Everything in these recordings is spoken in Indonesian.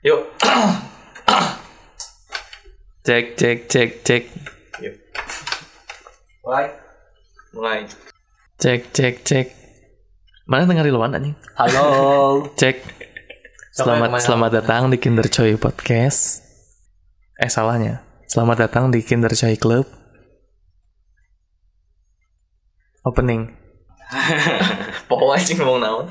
Yuk. Cek cek cek cek Yuk. Mulai. Mulai. cek cek cek. Mana dengar di luar anjing? Halo. Cek. Selamat selamat datang di Kinder Choy Podcast. Eh salahnya. Selamat datang di Kinder Choy Club. Opening. Pokoknya sih ngomong naon.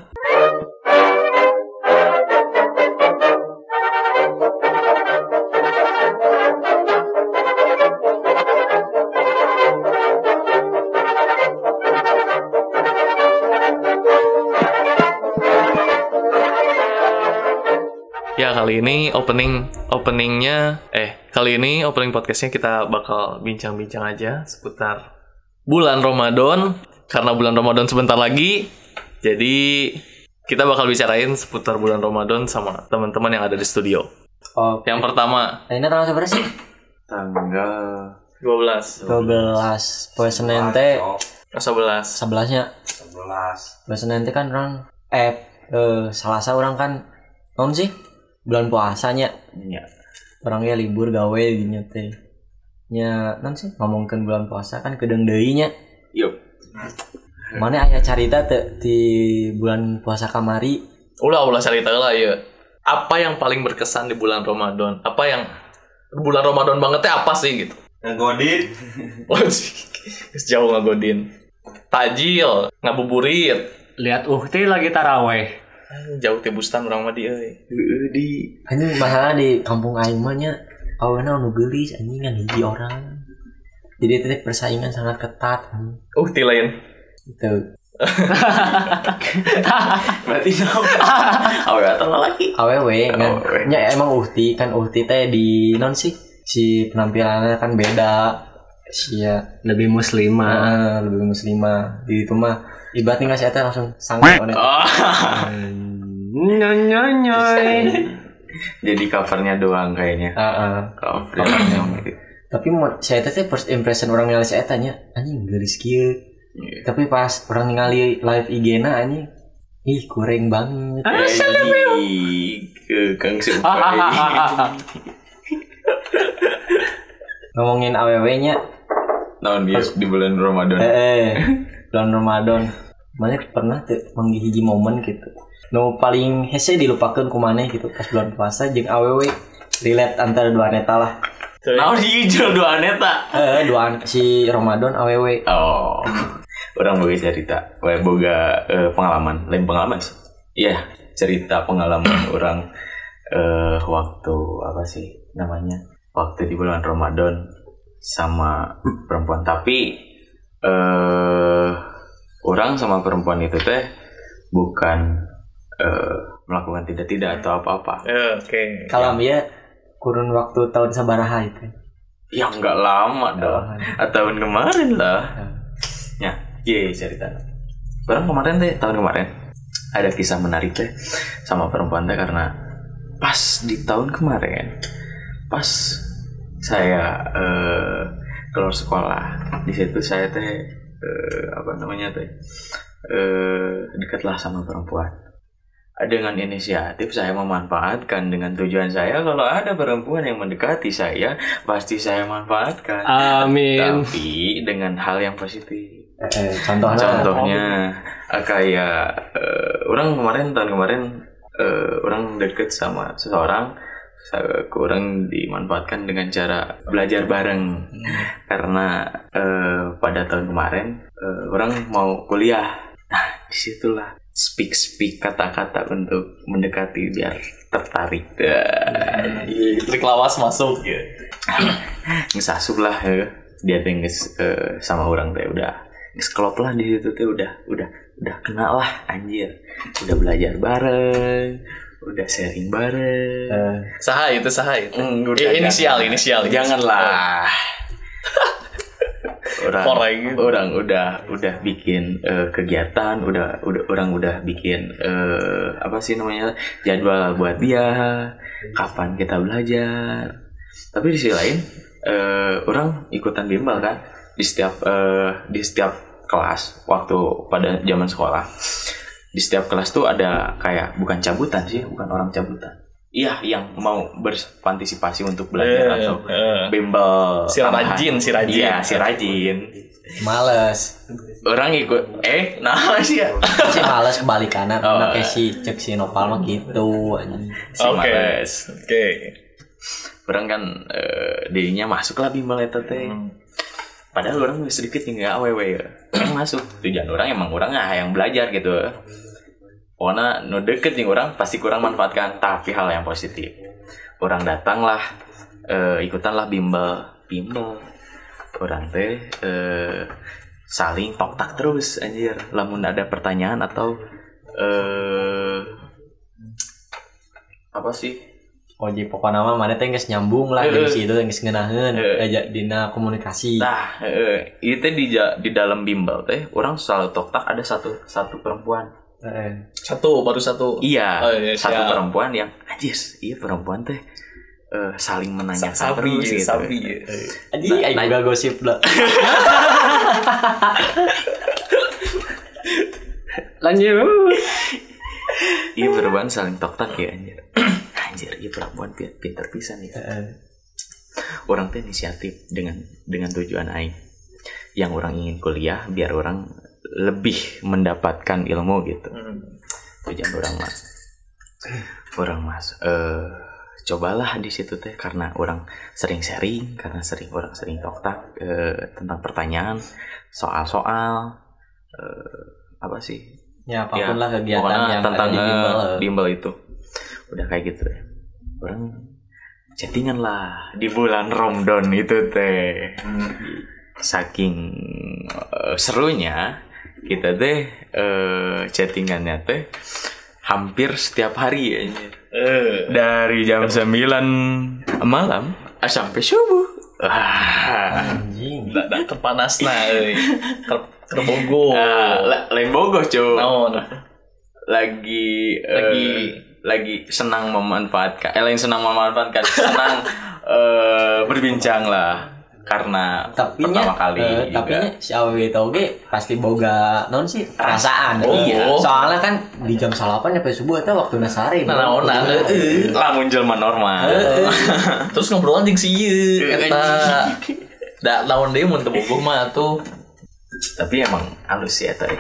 Kali ini opening openingnya eh kali ini opening podcastnya kita bakal bincang-bincang aja seputar bulan Ramadan. Karena bulan Ramadan sebentar lagi jadi kita bakal bicarain seputar bulan Ramadan sama teman-teman yang ada di studio. Oh, Yang pertama. Ini tanggal berapa sih? tanggal 12 12 Poe Senin teh 11 11 nya 11 Poe Senin teh kan orang eh eh Selasa orang kan non sih bulan puasanya ya orangnya libur gawe dinya teh nya non sih ngomongkan bulan puasa kan kedeng deui nya yuk mana aya carita teh di bulan puasa kamari Ulah ulah cerita lah ya. Apa yang paling berkesan di bulan Ramadan? Apa yang bulan Ramadan bangetnya apa sih gitu? ngegodin Wajib. Sejauh ngagodin. Tajil, ngabuburit. Lihat Uhti lagi taraweh. Jauh tebustan orang mah dia. di anjing masalah di kampung aing mah nya aweuna nu geulis anjing kan hiji orang. Jadi teh persaingan sangat ketat anjing. Uh, ti lain. gitu berarti no awe atau lagi? Awewe kan nya emang uhti kan uhti teh di non sih si penampilannya kan beda. Si ya. Lebih muslimah. ah, lebih muslimah. Di itu mah ibaratnya nggak sih teh langsung sangat oh Nyoy jadi covernya doang kayaknya. Ah, ah. covernya. tapi mau saya teh first impression orang ningali saya tanya anjing geus kieu. Iya. tapi pas orang ningali live IG-na anjing ih kurang banget. Ih, ke Kang Supai ngomongin aww-nya tahun dia di bulan Ramadan? Eh, eh bulan Ramadan. Mana pernah tuh menghiji momen gitu no paling hese dilupakan kumane gitu pas bulan puasa jeung aww relate antara dua neta lah Nah, di hijau dua neta. eh dua an- si Ramadan aww Oh, orang boga cerita, Wah, boga eh, pengalaman, lain pengalaman sih. Iya, cerita pengalaman orang eh waktu apa sih namanya? Waktu di bulan Ramadan sama perempuan. Tapi eh orang sama perempuan itu teh bukan eh, melakukan tidak-tidak atau apa-apa. Oke. kalau ya kurun waktu tahun sabaraha itu Ya nggak lama dong. Ah, tahun kemarin lah. Ya, iya cerita. Orang kemarin teh tahun kemarin ada kisah menarik teh sama perempuan teh karena pas di tahun kemarin pas saya eh, keluar sekolah di situ saya teh eh, apa namanya teh eh, dekatlah sama perempuan dengan inisiatif saya memanfaatkan dengan tujuan saya kalau ada perempuan yang mendekati saya pasti saya manfaatkan. Amin. tapi dengan hal yang positif. Eh, eh, contohnya? Contohnya eh, kayak eh, orang kemarin tahun kemarin eh, orang deket sama seseorang saya kurang dimanfaatkan dengan cara belajar bareng. Karena eh, pada tahun kemarin eh, orang mau kuliah. Nah di situlah speak speak kata-kata untuk mendekati biar tertarik Dah. Trik lawas masuk ya. nges asup lah ya. dia teh nges, eh, sama orang teh udah nges klop lah di situ teh udah udah udah kenal lah anjir udah belajar bareng udah sharing bareng Eh, Saha itu saha itu. Hmm, udah, Eh, inisial, jangan. inisial. janganlah orang Korai gitu. orang udah udah bikin eh, kegiatan udah udah orang udah bikin eh, apa sih namanya jadwal buat dia kapan kita belajar. Tapi di sisi lain eh, orang ikutan bimbel kan di setiap eh, di setiap kelas waktu pada zaman sekolah. Di setiap kelas tuh ada kayak bukan cabutan sih bukan orang cabutan iya yang mau berpartisipasi untuk belajar Eh, atau eh. bimbel Si tambahan. rajin, si rajin. iya si rajin Males. orang ikut eh nah sih ya si males kebalikannya Oh. kayak si cek si Nopal mah gitu si Oke. males Oke. orang kan eh, dirinya masuk lah bimbel eta teh Hmm. padahal orang sedikit nggak aww ya orang masuk tujuan orang emang orang yang belajar gitu Pokoknya no deket nih orang pasti kurang manfaatkan tapi hal yang positif orang datanglah eh, ikutanlah bimbel bimbel orang teh eh, saling tok tak terus anjir lamun ada pertanyaan atau eh apa sih Oh jadi pokoknya mah mana teh geus nyambung lah di eh. situ ngeunaheun Eh. aja dina komunikasi. Nah, eh, itu di di dalam bimbel teh orang selalu tok tak ada satu satu perempuan. Satu, baru satu. Iya, Oh, iya, satu siap. perempuan yang anjis, iya perempuan teh eh, saling menanyakan Sabi, terus gitu. sabi. Anjing aing juga gosip lah. Lanjut. Iya perempuan saling tok tak ya anjir. anjir, iya perempuan pi- pinter pisan ya. Heeh. Orang teh inisiatif dengan dengan tujuan aing. Yang orang ingin kuliah biar orang lebih mendapatkan ilmu gitu. Hmm. tujuan orang mas orang mas eh cobalah di situ teh karena orang sering sharing karena sering orang sering tok tak eh, tentang pertanyaan soal-soal eh, apa sih Ya apa pun Ya, lah kegiatan yang tentang ada di bimbel. bimbel itu udah kayak gitu ya orang chattingan lah di bulan Ramadan itu teh saking eh, serunya kita teh eh, chattingannya teh hampir setiap hari ya Eh. dari jam 9 malam ah, sampai subuh Wah, Anjing. Da, da kepanas nah, euy. Ker kerbogo. ah, la- lain bogoh cuy Naon? lagi eh, Lagi- lagi senang memanfaatkan eh lain senang memanfaatkan senang eh, berbincang lah karena Tapi pertama kali eh, tapi juga. nya si AWW tau ge pasti boga non sih perasaan. Oh. Iya. Soalnya kan di jam salapan sampai subuh itu waktu nasari. Nah, naonan, euy. lamun jelma normal Terus ngobrol anjing sih ieu Eh, eta. Da lawan deui mun teu bogoh mah tuh. tapi emang halus ya teh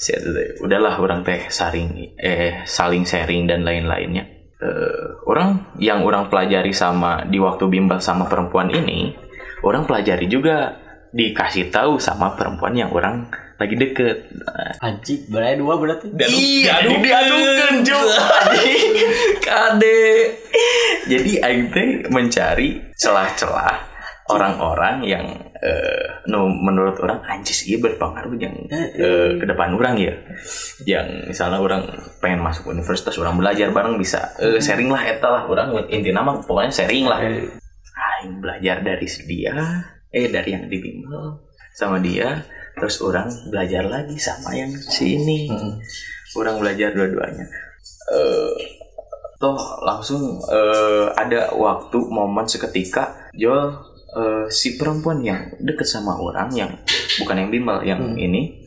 si eta teh udahlah orang teh saring eh saling sharing dan lain-lainnya Eh, orang yang orang pelajari sama di waktu bimbel sama perempuan ini orang pelajari juga dikasih tahu sama perempuan yang orang lagi deket Anjing, berarti dua berarti. Iya, diadukeun, Cuk. Kade. jadi aing teh mencari celah-celah orang-orang yang eh, nu menurut orang anjis iya berpengaruh yang eh, ke depan orang ya. Yang misalnya orang pengen masuk universitas orang belajar bareng bisa eh, sharing lah eta lah orang inti nama pokoknya sharing lah. Aing belajar dari dia eh dari yang dibimbel sama dia. Terus orang belajar lagi sama yang si ini. Orang belajar dua-duanya. Eh toh langsung eh, ada waktu momen seketika Joel eh, si perempuan yang deket sama orang yang bukan yang bimbel yang ini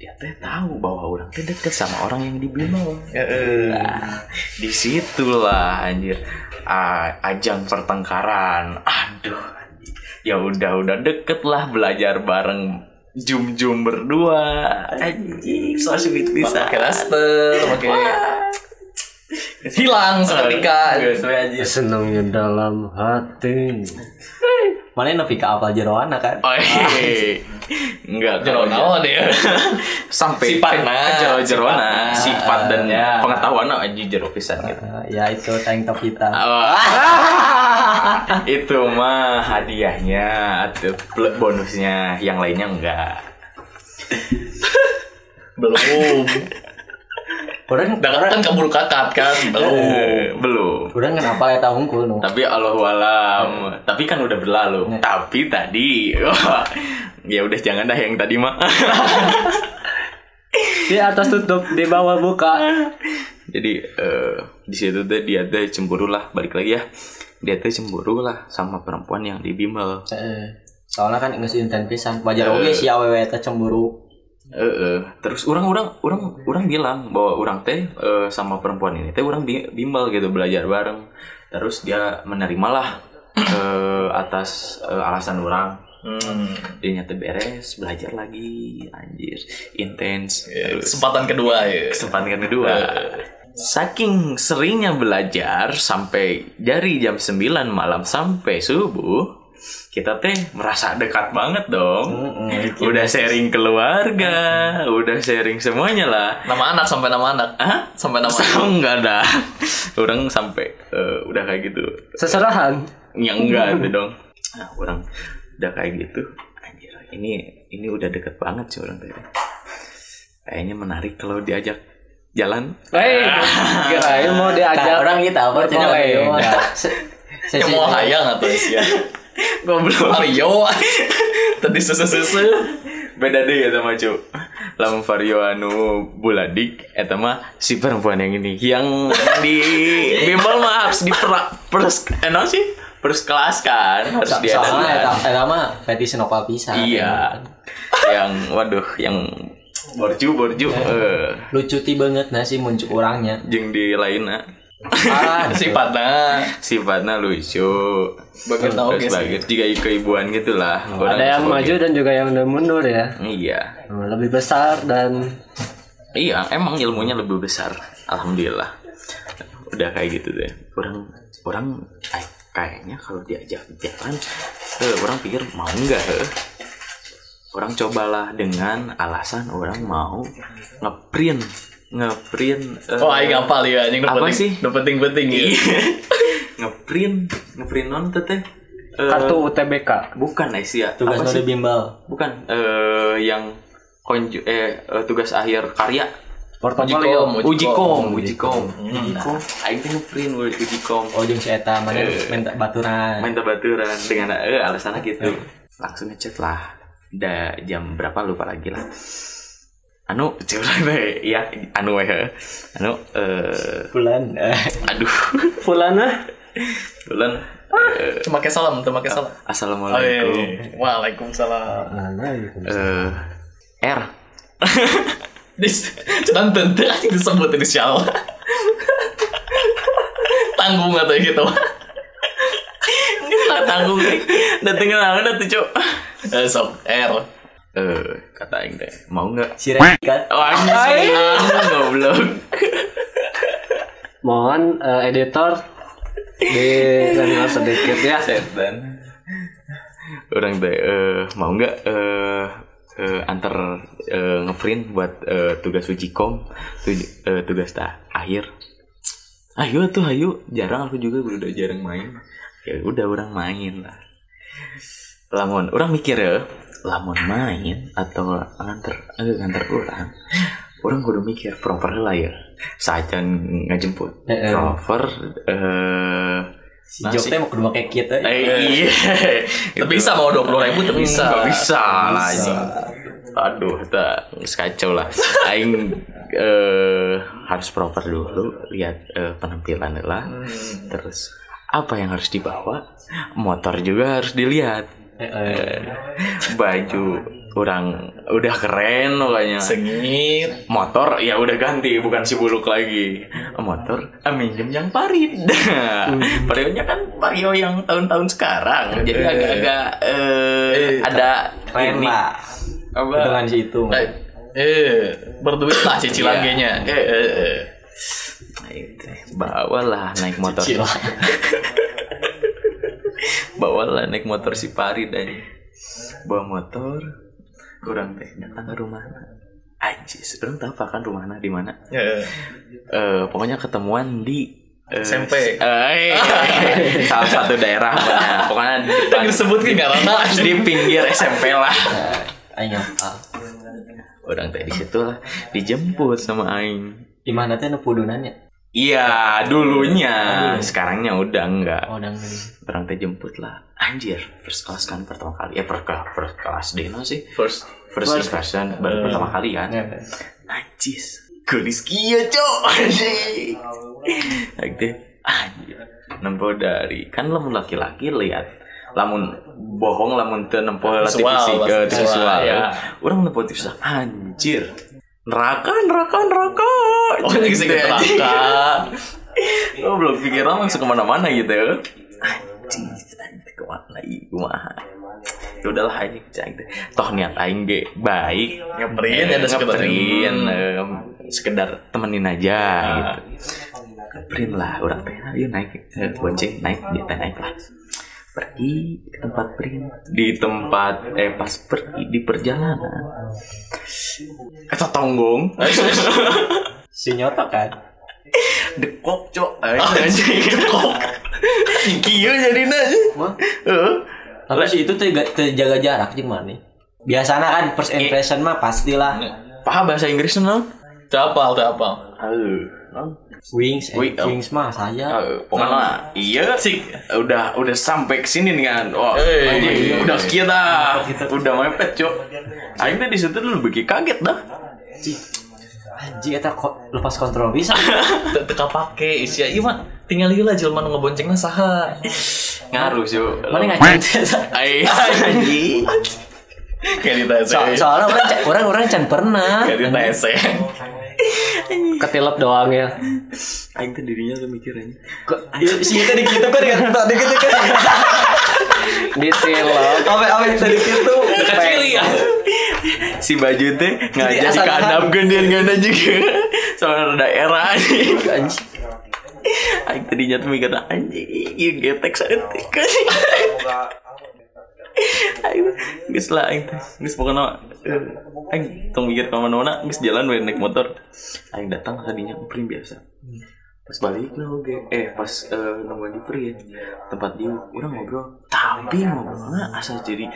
dia teh tahu bahwa orang teh deket sama orang yang di bimbel. Nah, di situlah anjir. Ah, ajang pertengkaran. Aduh anjir. ya udah udah deket lah belajar bareng jum jum berdua. Anjing. So sweet bisa Pakai daster, pakai hilang seketika. Senangnya dalam hati. Mana nepi ka apa jeroana kan? Oh, iya. Enggak, Jero kalau naon ya. sampai Sifatna. ke jero-jerona Sifatna. sifat dan Ya. pengetahuan aja jero pisan gitu. Eh, ya itu tank top kita. Oh. itu mah hadiahnya atau bonusnya yang lainnya enggak Belum. Orang Dah kan kabur kakak kan. Belum. Eh, belum orang kenapa ya tahu nu. tapi Allah alam tapi kan udah berlalu tapi tadi ya udah jangan dah yang tadi mah Di atas tutup, di bawah buka. jadi eh, di situ deh dia teh cemburu lah balik lagi ya dia teh cemburu lah sama perempuan yang di bimbel Eh, soalnya kan geus inten pisan. Wajar oge si AWW teh cemburu. Eh, eh. terus orang orang orang bilang bahwa orang teh eh, sama perempuan ini teh orang bi- bimbel gitu belajar bareng terus dia menerimalah eh, atas eh, alasan orang Hmm. dia nyata beres belajar lagi anjir intens terus kesempatan kedua ya. kesempatan kedua saking seringnya belajar sampai dari jam 9 malam sampai subuh kita teh merasa dekat banget dong. Udah sharing keluarga udah sharing semuanya lah. Nama anak sampai nama anak. Hah? Sampai nama anak. Sama enggak ada orang sampai eh, udah kayak gitu. Seserahan. ya enggak itu dong. Nah, orang udah kayak gitu. Anjir ini ini udah deket banget sih orang tadi. Kayaknya menarik kalau diajak jalan. Hei, kirain mau diajak orang kita apa? Ayo, ya. se- Ya sesi- mau hayang atau sih ya. Goblok. Mario. Tadi susu-susu. beda deh ya sama cu lamun Vario anu buladik eta mah si perempuan yang ini. Yang di bimbel mah harus di pers eh no sih? Pers kelas kan harus dia soalnya eta eta mah fetish nopal pisan iya. yang waduh yang borju borju. Eh. Lucu ti banget nah sih muncul orangnya. Jeung di lainnya ah Sifatnya. sifatnya lucu Bagian tahu terus guys. bagus juga keibuan gitulah Orang ada yang sebagai- maju dan juga yang udah mundur ya. iya Lebih besar dan Iya, emang ilmunya lebih besar. Alhamdulillah. Udah kayak gitu deh. Orang orang ay, kayaknya kalau diajak jalan, eh, orang pikir mau nggak? eh. Orang cobalah dengan alasan orang mau ngeprint, ngeprint. eh, Oh, aing ngapal ya anjing Apa penting- sih? nu penting-penting ya. Iya. ngeprint, ngeprint non teh. Eh, kartu UTBK. bukan Aisyah. tugas Apa sih? bimbel Bukan eh yang konju eh eh, tugas akhir karya. Portofolio. Uji kom, uji kom, uji kom, aing teh ngeprint we uji kom. oh jeung si eta mana Eh. minta baturan Main baturan dengan eh alasannya gitu. Langsung ngechat lah. Da jam berapa lupa lagi lah. Anu, curang deh, ya, anu weh, anu, eh, bulan eh, aduh, Fulana. bulan, eh, Cuma kayak salam, cuma kayak salam. Oh, iya, assalamualaikum, iya. Waalaikumsalam. eh, R, Dis, dan tentu aja disebut ini siapa. Tanggung atau gitu. nggak tanggung, datengin aku dateng cok, Eh, sok R. eh, kata aing teh, mau nggak? si kan? Oh, anjing, goblok. Mohon eh, editor di senior sedikit ya. setan. Orang teh eh, mau nggak eh, eh, antar eh, ngeprint buat eh, tugas uji kom tuj- eh, tugas ta akhir. Ayo tuh ayo. Jarang aku juga udah jarang main. Ya udah orang main lah. Lamun orang mikir ya lamun main atau nganter eh, nganter orang orang kudu mikir proper lah ya saja ngajemput Eh, eh. proper eh si Jok teh mau kudu make kita Eh, iya. Tapi bisa mau dua puluh ribu, tapi bisa. Gak bisa lah anjing. Aduh, tak kacau lah. Aing eh, harus proper dulu lihat eh, penampilan lah. Terus apa yang harus dibawa? Motor juga harus dilihat. Eh, baju orang udah keren pokoknya. Sengit. Motor ya udah ganti bukan si buluk lagi. Motor ah, minjem yang parit. Varionya kan vario yang tahun-tahun sekarang. Jadi agak-agak eh, ada keren lah Apa? dengan si itu Eh, eh, berduit lah cicilan kayaknya. Eh, eh, eh. Nah. Bawalah naik motor. Cicilan. Bawalah naik motor si Parit dan bawa motor kurang teh datang ke rumah Anjis, orang tahu apa kan rumahnya di mana? Eh, Eh, pokoknya ketemuan di eh, SMP. eh, salah satu daerah pokoknya. Pokoknya di depan, disebut nggak di pinggir SMP lah. aing apa Orang teh di situ lah dijemput sama aing. di mana teh nu pudunannya Iya, dulunya. Sekarangnya udah enggak. oh udah Orang teh jemput lah. Anjir, first class kan pertama kali. Ya per first class Deno sih. First. First, impression baru pertama kali kan. Iya. Najis. Kulis kia cok. Like deh. Anjir. Nempo dari kan lo laki-laki lihat lamun bohong lamun teu nempo eh, visual, visual ya. orang nempo visual anjir neraka neraka neraka Oh, ini sih neraka. Oh, belum pikiran langsung ke mana-mana gitu Anjing, anjing ke mana iya kumaha Ya udahlah aing cang. Toh niat aing ge baik. Ngeprint, Eh, ada temen. eh, sekedar temenin aja gitu. Ngeprint lah orang teh. Ayo naik eh, bonceng naik dia teh naik lah. Pergi ke tempat print di tempat eh pas pergi di perjalanan. Eta tonggong. Si nyoto kan. dekok cok anjing dekok kieu jadi Wah. Heeh. Tapi si itu teh ga- teh jaga jarak jeung mana? Biasana kan first impression mah pastilah paham bahasa Inggris non Capal, capal. Heuh. Wings, eh, Wing, oh. wings mah saya. Heuh, pokoknya iya sih udah udah sampai ke sini nih kan wah Eh, anjing, iya. udah sekian dah udah mepet cok Aing di situ dulu bikin kaget dah Anjing eta kok lepas kontrol bisa. Te- Teka pake isi iya mah tinggal ieu lah jelema nu ngeboncengna saha. ngaruh cok Mana ngacet? Ai, anjing Kayak. So, soalnya orang orang can pernah. Kayak ditese. Ketilep doang ya. Aing teh dirinya tuh mikirin Kok si itu di gitu kan ya tadi gitu kan. Ditilep. Ame ame tadi gitu. Kecil ya. si baju teh nggak Jadi kehandap gandian ganda juga soalnya daerah anjing Anjing. Aing tadinya tuh mikir anjing iya getek santik kan Geus lah aing teh. Geus pokona eh, aing tong mikir ka mana-mana geus jalan we naik motor. Aing datang tadinya print biasa. Pas balik lah oke eh pas nungguin di print tempat dia orang ngobrol. Tapi ngobrolnya asal jadi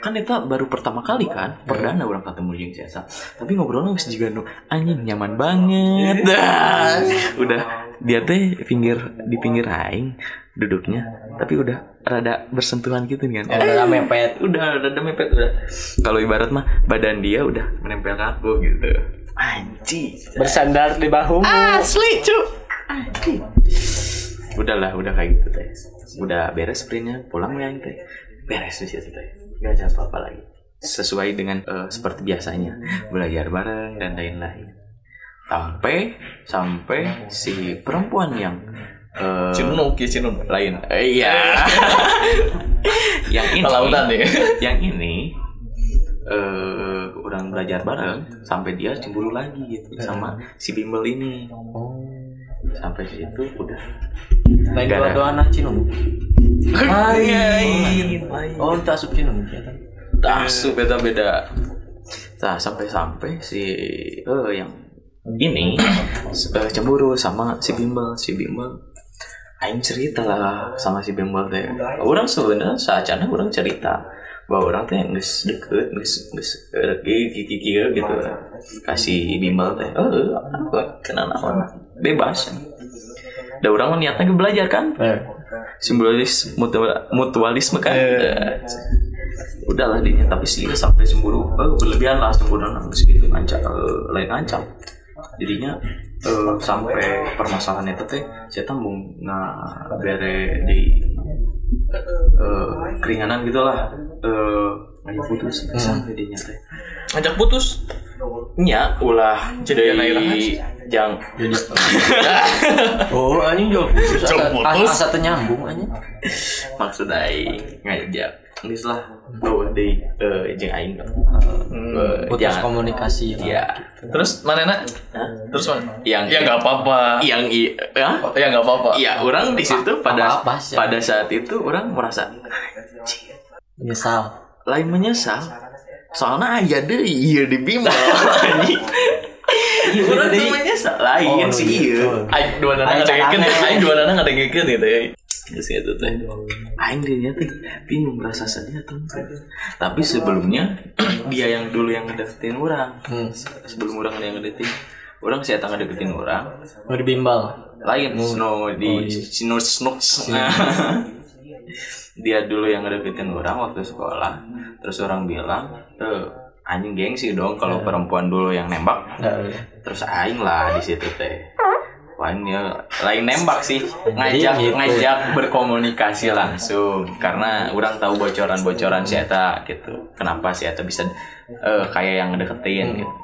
kan itu baru pertama kali kan perdana orang ketemu jeung Ciasa tapi ngobrolnya geus juga nu anjing nyaman banget. Dah udah dia teh pinggir di pinggir aing duduknya. Tapi udah rada bersentuhan gitu kan. Oh, udah mepet. udah rada mepet udah. Kalau ibarat mah badan dia udah menempel ke aku gitu. Anjing. Bersandar di bahumu. asli cu anjing. Udahlah udah kayak gitu teh. Udah beres sprintnya pulang ya teh. Beres di situ teh. Nggak ada apa-apa lagi. Sesuai dengan eh, seperti biasanya. Belajar bareng dan lain-lain. Sampai sampai si perempuan yang eh, Cinuk ya cinuk. lain. Eh, iya. Yang ini. Kelautan deh. yang ini eh orang belajar bareng sampai dia cemburu lagi gitu sama si bimbel ini. Sampai situ udah. Lain Gara- dua-dua anak Cino. lain. Oh, entah asup Cino. tasu beda beda nah sampai sampai si eh yang ini cemburu sama si bimbel. Si bimbel Aing cerita lah sama si bimbel teh. Orang sebenarnya saacana orang cerita bahwa orang teh geus deket geus geus gigi gigi gitu. Kasih bimbel teh. Eh apa? Kenal naon? Bebas. Da orang niatnya ke belajar kan? Eh, simbolis mutual, mutualisme kan? Eh, udahlah dia tapi sih sampai cemburu eh, berlebihan lah cemburu nangis gitu ngancam lain ngancam jadinya eh, sampai permasalahan itu teh saya tembung nggak bere di eh, keringanan gitulah eh ngajak putus sampai dia teh Ngajak putus. nya ulah rahasia. jang Oh, anjing jual putus. Asa- putus. Asa teu nyambung anjing. maksud aing ngajak geus lah bahwa di eh, jeung aing eh, Putus jangan komunikasi. ya Terus mana nak? Terus mana? yang Ya nggak apa-apa. yang i ya Ya nggak apa-apa. Iya, orang di situ pada pada saat itu orang merasa Menyesal. lain menyesal. Soalnya aja deh iya di. Orang tuh menyesal lain Oh, sih gitu. iya. Aing dua nana tangannya. aing dua nana ada ngikeun gitu ya. Terus itu teh. Aing dirinya tuh bingung merasa sedih atau enggak. Tapi sebelumnya dia yang dulu yang ngedeketin orang. Hmm. Sebelum orang yang ngedeketin orang sih datang ngedeketin orang Mau di bimbel. lain snow di snow snooks dia dulu yang ngedeketin orang waktu sekolah terus orang bilang eh anjing gengsi dong kalau perempuan dulu yang nembak Enggak. terus aing lah di situ teh Lain ya? Lain nembak sih. Ngajak Gitu. ngajak berkomunikasi langsung. Karena orang tahu bocoran-bocoran si Eta gitu. Kenapa si Eta bisa eh, kayak yang deketin gitu.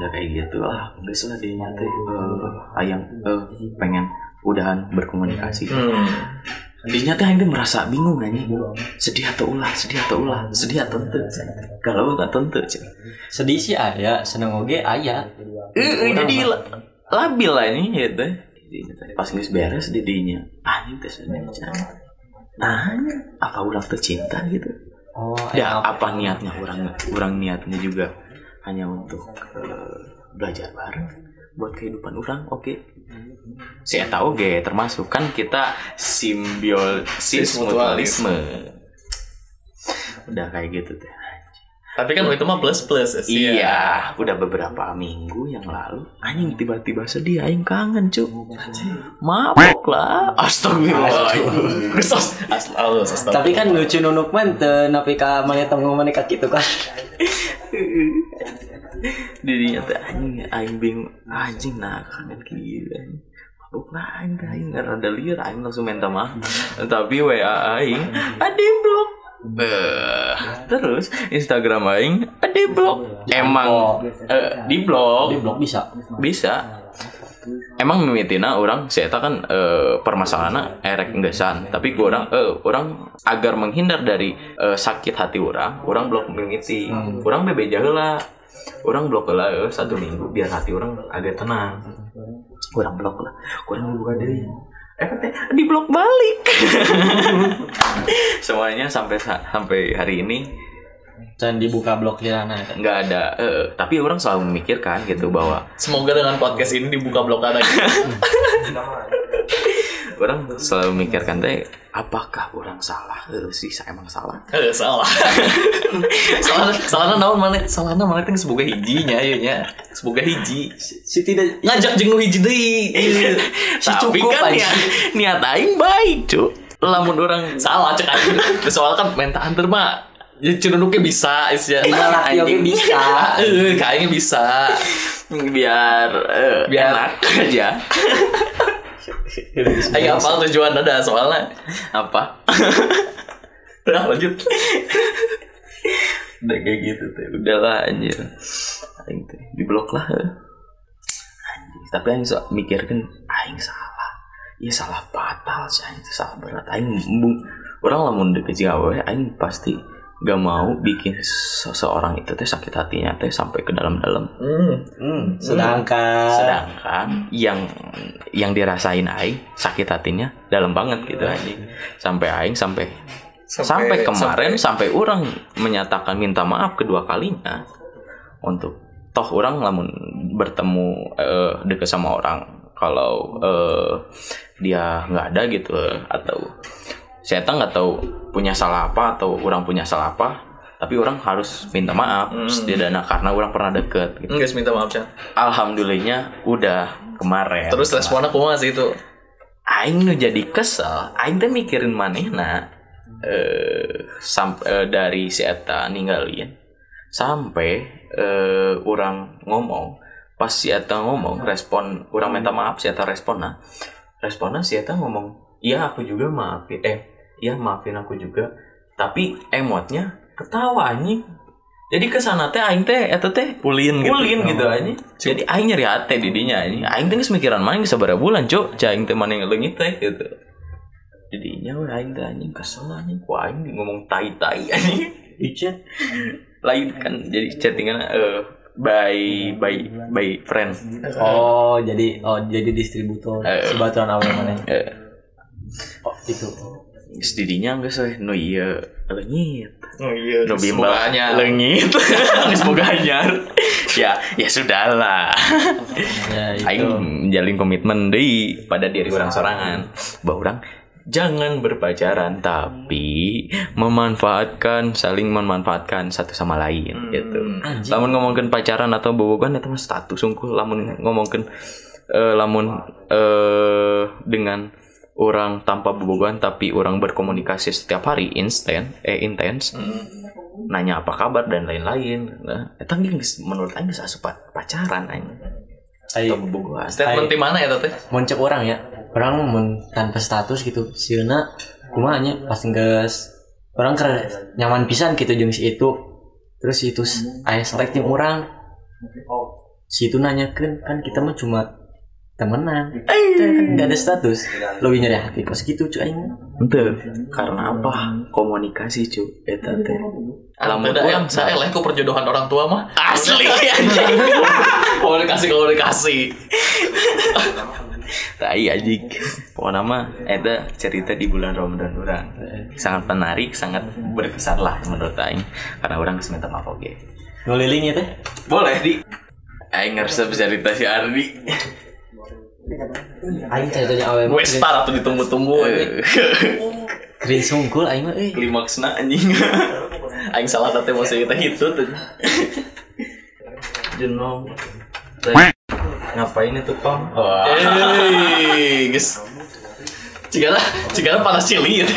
Udah kayak gitu lah. Nggak dia nyata eh, ayang eh, pengen udahan berkomunikasi. Hmm. dia nyata yang merasa bingung kayaknya sedih atau ulah sedih atau ulah sedih atau ente kalau nggak tentu sedih sih aya seneng oge aya Eh, jadi la- labil lah ini gitu. Jadi, Pas nggak beres didinya, anjing teh sedih Nah, apa ulang tuh cinta gitu? oh Ya, apa niatnya orang orang niatnya juga hanya untuk eh, belajar bareng buat kehidupan orang, oke. Saya tahu ge termasuk kan kita simbiosis mutualisme. Udah kayak gitu teh. Tapi kan itu mah plus plus sih. Iya, udah beberapa minggu yang lalu anjing tiba-tiba sedih aing kangen, Cuk. Mabok lah. Astagfirullah. Asal asal. tapi kan lucu nunuk man teu nepi ka mana temu mana ka kitu kan Dirinya teh anjing aing bingung anjing nah kangen anjing. Mabok lah aing teh, aing rada liar aing langsung minta maaf. Tapi WA aing ade blok. Beuh. terus Instagram aing ade blok. Emang eh, di blok. di blog bisa. Bisa emang mimitina orang saya kan eh, permasalahannya erek enggesan tapi ku orang eh, orang agar menghindar dari eh, sakit hati orang orang blok mimiti. Orang bebe lah orang blok lah eh, satu minggu biar hati orang agak tenang. Orang blok lah. Orang buka diri. eh di blok balik semuanya sampai sa- sampai hari ini dan dibuka blog kirana nggak ada eh, tapi orang selalu memikirkan gitu bahwa Semoga dengan podcast ini dibuka blok lagi. orang selalu memikirkan teh apakah orang salah eh, sih saya emang salah Eh, salah. salah salahnya naon mana? Salahnya mana teh semoga hijinya ya nya. Semoga hiji. si tidak Ngajak jeung nu hiji deui. Si tapi cukup kan aja. niat, aing baik cuk lamun orang Salah cek aja. Soal kan minta antar mah. Ya cerunduknya bisa isya. tinggal laki oge bisa Eh, kayaknya bisa. biar eh, Biar- enak aja Ayo apa tujuan ada soalnya. apa Udah lanjut. udah kayak gitu tuh udahlah anjir aing tuh di blok lah eh. anjir tapi aing sok mikirkan aing salah ya salah fatal sih aing salah berat aing orang lamun deket gawe aing pasti gak mau bikin seseorang itu teh sakit hatinya teh sampai ke dalam-dalam. Hmm. hmm, sedangkan sedangkan yang yang dirasain aing sakit hatinya dalam banget gitu anjing. Sampai aing sampai sampai, kemarin sampai, orang menyatakan minta maaf kedua kalinya untuk toh orang lamun bertemu eh, deket sama orang kalau eh, dia nggak ada gitu atau saya nggak tahu punya salah apa atau orang punya salah apa tapi orang harus minta maaf setidaknya karena orang pernah deket gitu. Enggak minta maaf Chan. Alhamdulillahnya udah kemarin. Terus responnya kumaha sih itu? aing nu jadi kesel, aing teh mikirin manehna eh sampai dari si eta ninggalin sampai eh orang ngomong pas si eta ngomong respon orang minta maaf si eta respon nah responnya si eta ngomong iya aku juga maafin eh iya maafin aku juga. Tapi emotnya ketawa anjing. Jadi ke sana teh aing teh eta teh Ulin gitu. ulin gitu aja jadi aing nyari hati di dinya aing aing teh geus mikiran main geus sabaraha bulan cuk. Aing teh mana yang leungit teh gitu. Jadinya we aing teh anjing kesel anjing. Ku aing di ngomong tai tai anjing. Di chat. Lain kan jadi chattingan eh by by by friend. Oh jadi oh jadi distributor Eh. sebaturan awal mana? Eh. Oh itu di dinya geus we nu ieu leungit Oh iya. nu bimbel Semoga anyar. leungit geus boga ya ya sudahlah. Ya itu. Aing menjalin komitmen deh pada diri orang sorangan. Bahwa orang jangan berpacaran tapi memanfaatkan saling memanfaatkan satu sama lain gitu. Anjing. Lamun ngomongin pacaran atau bobogan itu mah status unggul lamun ngomongin eh, lamun eh, dengan orang tanpa bobogan tapi orang berkomunikasi setiap hari instan eh intens nanya apa kabar dan lain-lain nah itu geus- menurut Aing bisa asup pacaran Aing Ayo, Bobogohan. Statement di mana ya teh? muncul orang ya. Orang mun tanpa status gitu. Sieuna kumanya pas geus orang keren nyaman pisan gitu jeung si itu. Terus itu aya selek jeung orang. Si itu nanyakeun kan kita mah cuma temenan. Kita kan gak ada status. Lebih nyari hati kos gitu cuy aing. Ente, karena apa? Komunikasi cu, eta teh. Lamun Lamun yang orang saya lah ku perjodohan orang tua mah asli anjing. komunikasi komunikasi. Tai anjing. Pokoknya mah eta cerita di bulan Ramadan orang. Sangat menarik, sangat berkesan lah menurut aing. Karena orang geus minta maaf oge. Ngeliling ya teh. Boleh di Aing ngeresep cerita si Ardi. Aing ceritanya awewe. Gue star atau ditunggu-tunggu anjing. Keren sungkul aing mah euy. Klimaksna anjing. Aing salah satu emosi kita hitut. Jenom. Ngapain itu, Pam? Eh, guys. Cigana, cigana panas cili gitu.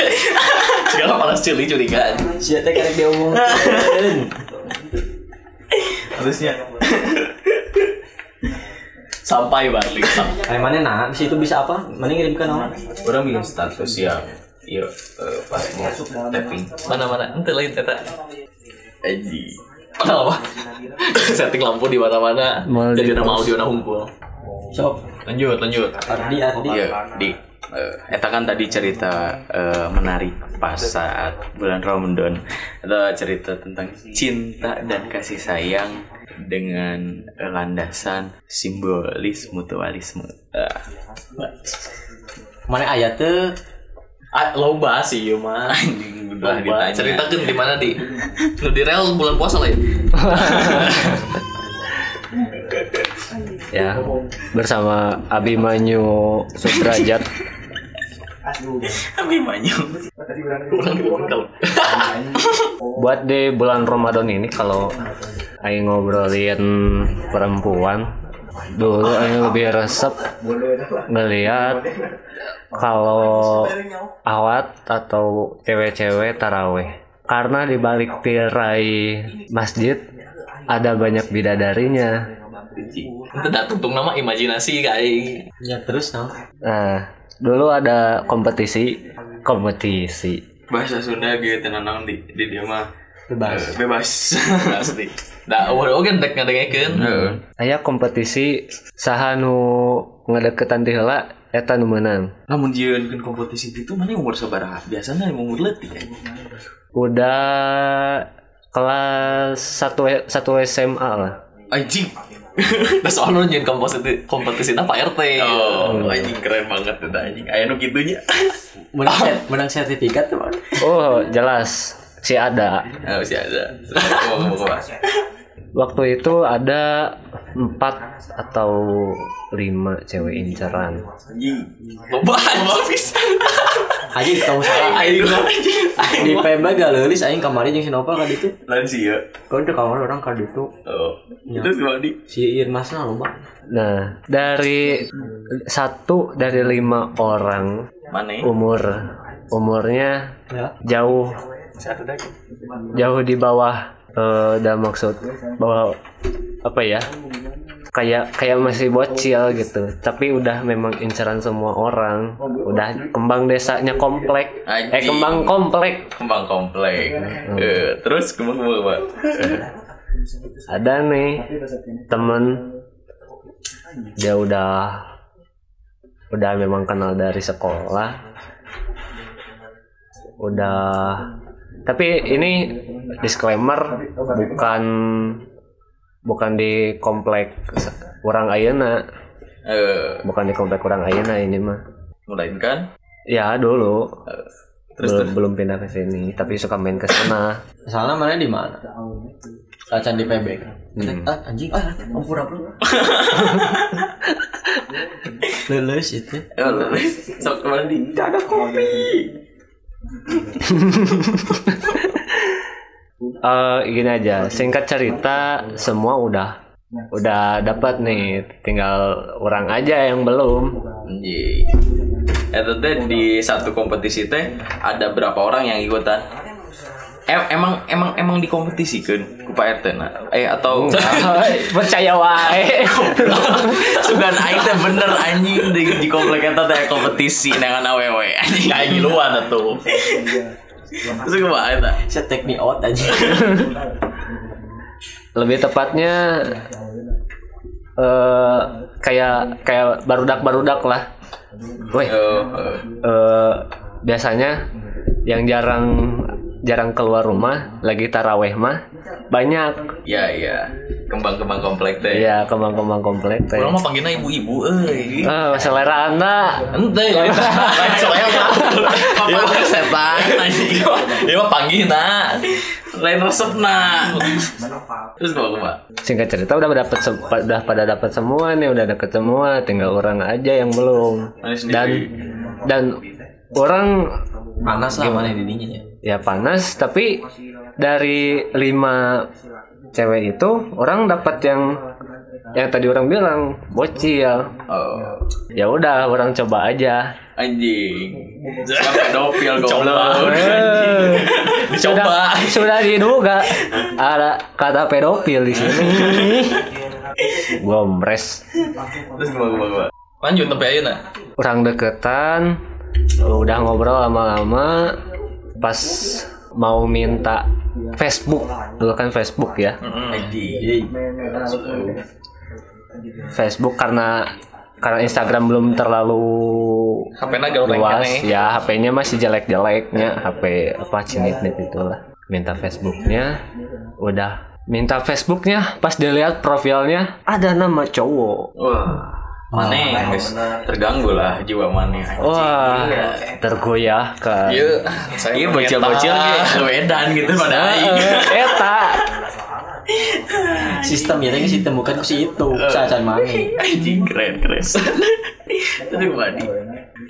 Cigana panas cili curiga. Sia teh karek diomongkeun. Harusnya Sampai balik. Sampai. Mana nah, di situ bisa apa? Mana ngirimkan nama? orang bikin status ya. Iya, eh, pas mau tapping. Mana mana? Ente lain teta. Aji. Kenapa? Setting lampu di mana-mana. Jadi di nama audio na humpul. Sok, Lanjut, lanjut. Ardi Ardi. Iya, di eh, eta kan tadi cerita eh, menarik pas saat bulan Ramadan. Ada cerita tentang cinta dan kasih sayang dengan landasan simbolis mutualisme. Ah, Mana ayat tuh? Ah, loba sih ieu mah. anjing udah Loba. ditanya. Ceritakeun di mana di? Nu di rel bulan puasa lain. ya bersama Abimanyu Sudrajat Abimanyu. Buat di bulan Ramadan ini kalau Aing ngobrolin perempuan dulu Aing lebih resep ngeliat kalau awat atau cewek-cewek taraweh karena di balik tirai masjid ada banyak bidadarinya Itu dah tuntung nama imajinasi kayak. Ya terus nah. nah dulu ada kompetisi kompetisi Bahasa Sunda gitu tenang di di dia mah Bebas. bebas. Pasti. Udah oke dek ngadengekeun. Heeh. aya kompetisi saha nu ngadeketan ti heula eta nu meunang Namun jieun kompetisi itu mana umur sabaraha? Biasanya umur leutik kan. udah kelas 1 satu SMA lah Anjing. Nah soalnya nyen kompetisi kompetisi apa RT. Oh, anjing keren banget itu anjing. Aya nu gitunya. Menang, menang sertifikat tuh. Oh jelas si ada Ah, masih ada. Waktu itu ada empat atau lima cewek inceran. Loba habis. Aja tahu salah. Aing. Di PMB gak leulis aing kamari jeung si Nova ka ditu. Lansia. Kan teu kamar orang ka ditu. Oh. Terus gimana di? Si Irmasna loba. nah dari satu dari lima orang Mana? ya? umur umurnya Ya. jauh jauh di bawah eh dan maksud. Bahwa apa ya? Kayak kayak masih bocil gitu. Tapi udah memang inceran semua orang. Udah kembang desanya komplek. Eh kembang komplek. Kembang komplek. Eh, terus kembang kembang apa? ada nih temen. Dia udah udah memang kenal dari sekolah. Udah tapi ini disclaimer bukan bukan di komplek orang Ayeuna Eh, bukan di komplek orang Ayeuna ini mah melainkan ya dulu terus belum belum pindah ke sini tapi suka main ke sana Asalna mana di mana? Kacan di PB. Ah anjing ah ampura-ampura. Leuleus itu. Eh, sok ke mana di? Gak ada kopi. Eh gini aja, singkat cerita semua udah udah dapat nih, tinggal orang aja yang belum. Teh di satu kompetisi teh ada berapa orang yang ikutan? Em- emang emang emang dikompetisikan ku Pak RT nah. Eh atau percaya wae sugan aing teh bener anjing di, di komplek eta teh kompetisi dengan awewe anjing. kayak giluan tuh Terus kumaha eta? Saya take me out aja. lebih tepatnya eh kayak kayak barudak-barudak lah. Weh, Oh, oh. eh, biasanya yang jarang jarang keluar rumah lagi taraweh mah banyak ya ya. Kembang-kembang komplek teh. ya kembang-kembang komplek teh. orang mah panggilnya ibu-ibu euy Ah, selera anda. ente lain selera Iya mah setan anjing Iya mah panggilna Lain resepna. Terus kumaha kumaha? Singkat cerita udah dapat udah pada dapat semua nih, udah deket semua, tinggal orang aja yang belum. Dan dan orang Panas lah mana didinya ya. Ya panas tapi dari lima cewek itu orang dapat yang yang tadi orang bilang bocil. Oh, ya udah orang coba aja. Anjing. Sampai dopil Coba. goblok. Eh, dicoba. Sudah sudah diduga. Ada kata pedofil di sini. Terus kumaha kumaha kumaha? lanjut sampai ayeuna orang deketan udah ngobrol lama-lama pas mau minta Facebook. Dulu kan Facebook ya. Anjing. Facebook karena karena Instagram belum terlalu gaul luas. kene ya HP-nya masih jelek-jeleknya. HP apa cinit-nit itulah. Minta Facebooknya. Udah. Minta Facebooknya pas dilihat profilnya ada nama cowok. Wah. Maneh, guys. terganggu lah jiwa maneh. anjing. wah tergoyahkan Iya, saya Iya mah bocil-bocil eta. gitu, wedan gitu pada aing. Eh, eta Sistem ya tapi sistem bukan si itu. Sacan mana? Anjing keren keren.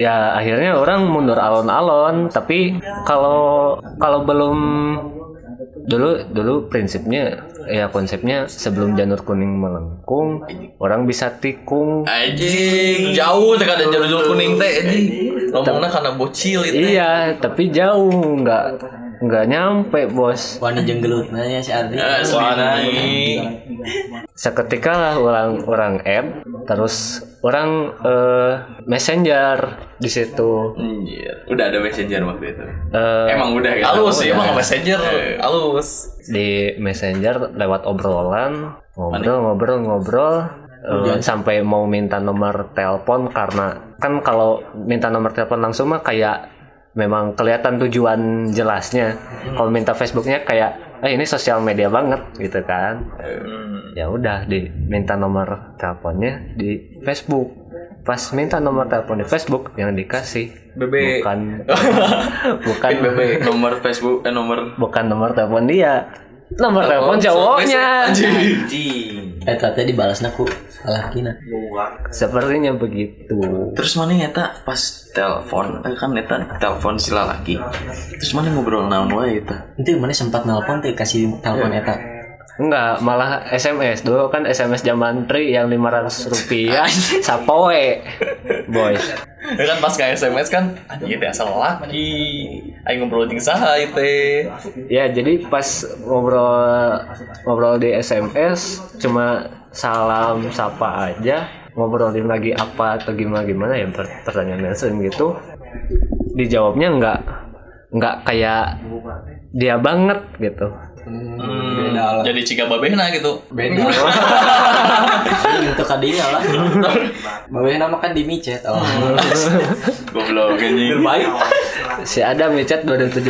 Ya akhirnya orang mundur alon-alon tapi kalau kalau belum dulu dulu prinsipnya ya konsepnya sebelum janur kuning melengkung orang bisa tikung Anjing, jauh teh kada jalur kuning teh anjing. Ngomongna karena bocil itu. iya tapi jauh nggak nggak nyampe bos Wani jenggelut nanya si Ardi. Asli. seketika lah orang orang add terus orang eh, messenger di situ Anjir. Udah ada messenger waktu itu. Eh, Emang udah kan? Halus ya, emang messenger halus. di messenger lewat obrolan ngobrol-ngobrol-ngobrol eh, sampai mau minta nomor telepon karena kan kalau minta nomor telepon langsung mah kayak memang kelihatan tujuan jelasnya. Kalau minta Facebooknya kayak eh ini sosial media banget gitu kan. Ya udah diminta nomor teleponnya di Facebook. Pas minta nomor telepon di Facebook yang dikasih BB. bukan bukan Nomor Facebook eh nomor bukan nomor telepon dia nomor telepon cowoknya anjing. Eh tadi dibalasnya ku salah kina. sepertinya begitu Terus mana eta pas telepon, eh, kan eta telepon sila lagi. Terus mana ngobrol naon wae eta? Itu mana sempat nelpon teh kasih telepon eta. Enggak malah SMS dulu kan SMS zaman tri yang 500 rupiah. Sapoe boys. Ya kan pas ke SMS kan anjing teh asal laki. Aing ngobrol jeung saha ieu teh. ya jadi pas ngobrol ngobrol di SMS cuma salam sapa aja. Ngobrolin lagi apa atau gimana gimana ya per- pertanyaan langsung gitu. Dijawabnya enggak enggak kayak dia banget gitu Beda lah. Jadi ciga babehna gitu. Beda. Untuk kadinya lah. Bawa nama kan di micet. Oh. Goblok anjing. Baik. si Adam micet 2017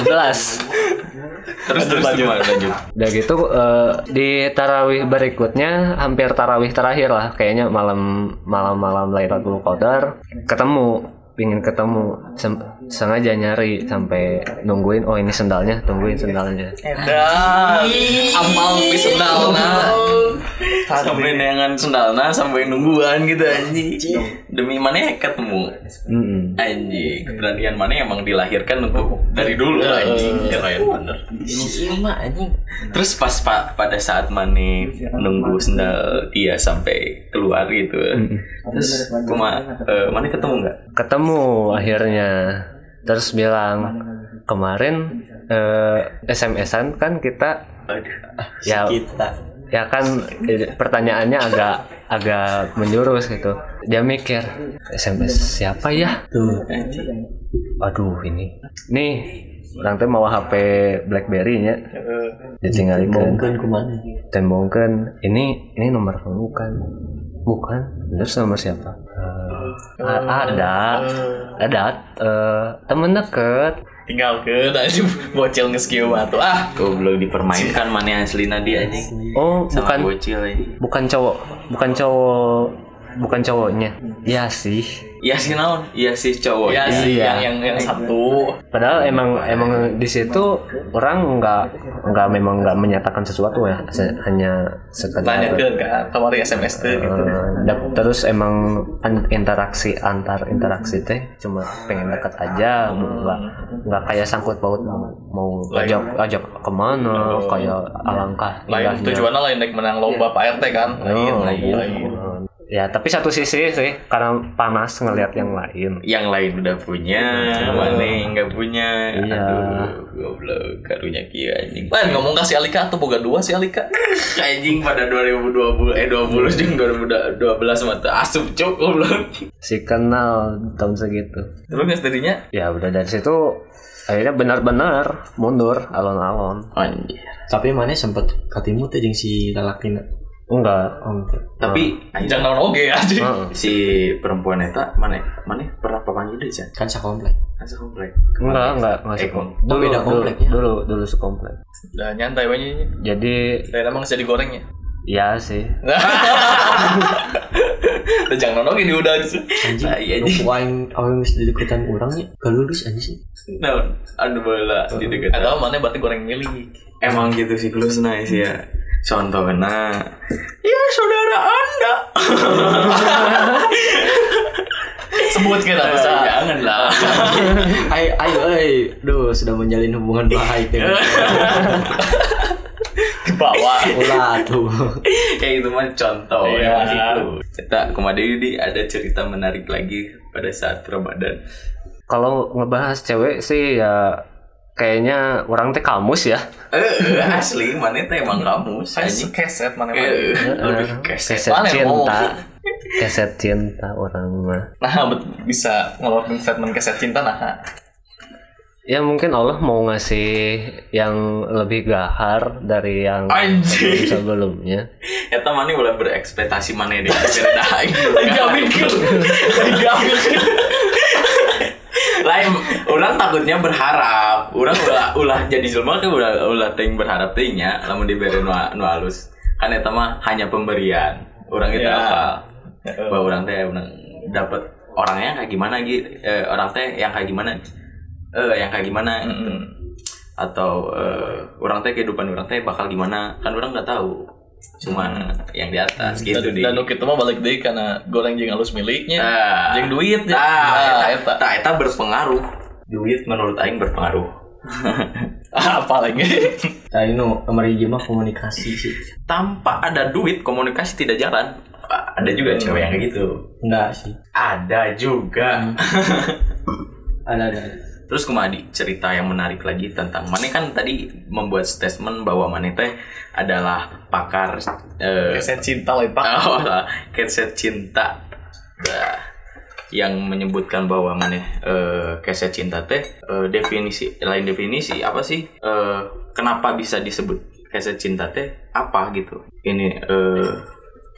Terus terus gimana lanjut? Udah gitu eh, di tarawih berikutnya hampir tarawih terakhir lah kayaknya malam malam malam Lailatul Qadar ketemu pingin ketemu Sem- sengaja nyari sampai nungguin oh ini sendalnya tungguin sendalnya Edan. Amal pi sendalna. Sampai dengan sendalna sampai nungguan gitu anjing. Demi mana ketemu? Anjing, keberanian mana emang dilahirkan untuk dari dulu anjing. Ya lain bener. Anjing. Terus pas pa- pada saat Mane nunggu sendal dia sampai keluar gitu, terus kuma eh, Mane ketemu nggak? ketemu akhirnya. Terus bilang kemarin eh, SMS-an kan kita ya kita ya kan eh, pertanyaannya agak agak menjurus gitu. Dia mikir SMS siapa ya? Tuh aduh ini nih orang teh mau HP BlackBerry nya ditinggalkan mungkin ke mana tembongkan ini ini nomor kamu bukan bukan terus nomor siapa? Eh, a- ada. ada eh, temen deket. Tinggal ke tadi bocil nge-skill batu. Ah. Goblok dipermainkan mana aslina dia anjing. oh Sama bukan. bocil ini. bukan cowok. Bukan cowok bukan cowoknya? Ya sih. Iya sih naon? Iya sih cowok. ya sih Iya. yang yang yang satu. Padahal emang emang di situ orang nggak nggak memang nggak menyatakan sesuatu ya. Se- hanya sekedar tanya ke kan kemarin SMS tuh gitu. Eh, terus emang an- interaksi antar interaksi teh cuma pengen dekat aja nggak nggak kayak sangkut paut mau mau ajak ajak ke mana kayak alangkah lain tujuannya lain naik menang lomba Pak RT kan. Lain Oh, lain iya. lain ya tapi satu sisi sih karena panas ngelihat yang lain Yang lain udah punya, mana yang nggak punya. Iya. Aduh, goblok karunya kia anjing. lain ngomong kasih Alika atau boga dua sih Alika Anjing pada 2020 eh 20 jeung 2012 mah teu asup cuk goblok. si kenal tahun segitu terus nggak tadinya ya udah dari situ akhirnya benar-benar mundur alon-alon Anjir. tapi mana sempet katimu tuh jeung si lalakina enggak enggak. Tapi anjing jangan naon oge aja Heeh. si perempuan eta mana mana pernah papanggil deh Chan? kan sakomplek Kan sekomplek. enggak enggak enggak Eh, sekom- oh, dulu beda dulu kompleknya. dulu dulu sekomplek. Udah nyantai banyak jadi dan emang jadi gorengnya ya? Sih udah jangan naon oge di udah anjing Nah, iya, anjing. aing awewe geus di deketan urang nya galulus anjing Naon? Anu bola di dekat. atau mana berarti goreng milik Emang gitu sih plus nice ya. Contohnya, ya saudara anda. sebut kita Eh, bisa Jangan lah. ayo ayo euy duh sudah menjalin hubungan baik dengan ke bawah ulah tuh Kayak itu mah contoh ya masih plus. Kita kemarin ini ada cerita menarik lagi pada saat Ramadan. kalau ngebahas cewek sih ya kayaknya orang teh kamus ya. Eh, asli mana teh emang kamu Kan anjing. keset mana Eh, mana. keset. keset cinta. keset cinta orang mah. Nah bet- bisa ngeluarin statement keset cinta nah ya mungkin Allah mau ngasih yang lebih gahar dari yang Anjing. sebelumnya. Eta mana boleh berekspektasi mana deh beda aing. Jamin Jamin lain orang takutnya berharap. Orang ulah ulah jadi jelma kan ulah ulah ting berharap tingnya lamun diberi nu, nu halus kan eta mah hanya pemberian. Orang itu Ya. apa? Bahwa orang teh orang dapat orangnya kayak gimana gitu eh, orang teh yang kayak gimana eh yang kayak gimana gitu. Mm-mm. atau eh, orang teh kehidupan orang teh bakal gimana kan orang nggak tahu cuma yang di atas gitu dan, di dan nu kitu mah balik deh karena goreng jeung halus miliknya Ah. jeung duit ya Nah, nah, eta, eta eta berpengaruh. Duit menurut aing berpengaruh. apa lagi nah ini hiji mah komunikasi sih Tanpa ada duit, komunikasi tidak jalan. Ada juga cewek yang kayak gitu. enggak sih Ada juga. ada ada Terus kemadi cerita yang menarik lagi tentang Mane. Kan tadi membuat statement bahwa Mane teh adalah pakar eh, keset cinta lain pak. Oh, keset cinta. Nah, yang menyebutkan bahwa mana eh, keset cinta teh eh, definisi lain definisi apa sih? Eh, kenapa bisa disebut keset cinta teh? Apa gitu? Ini eh,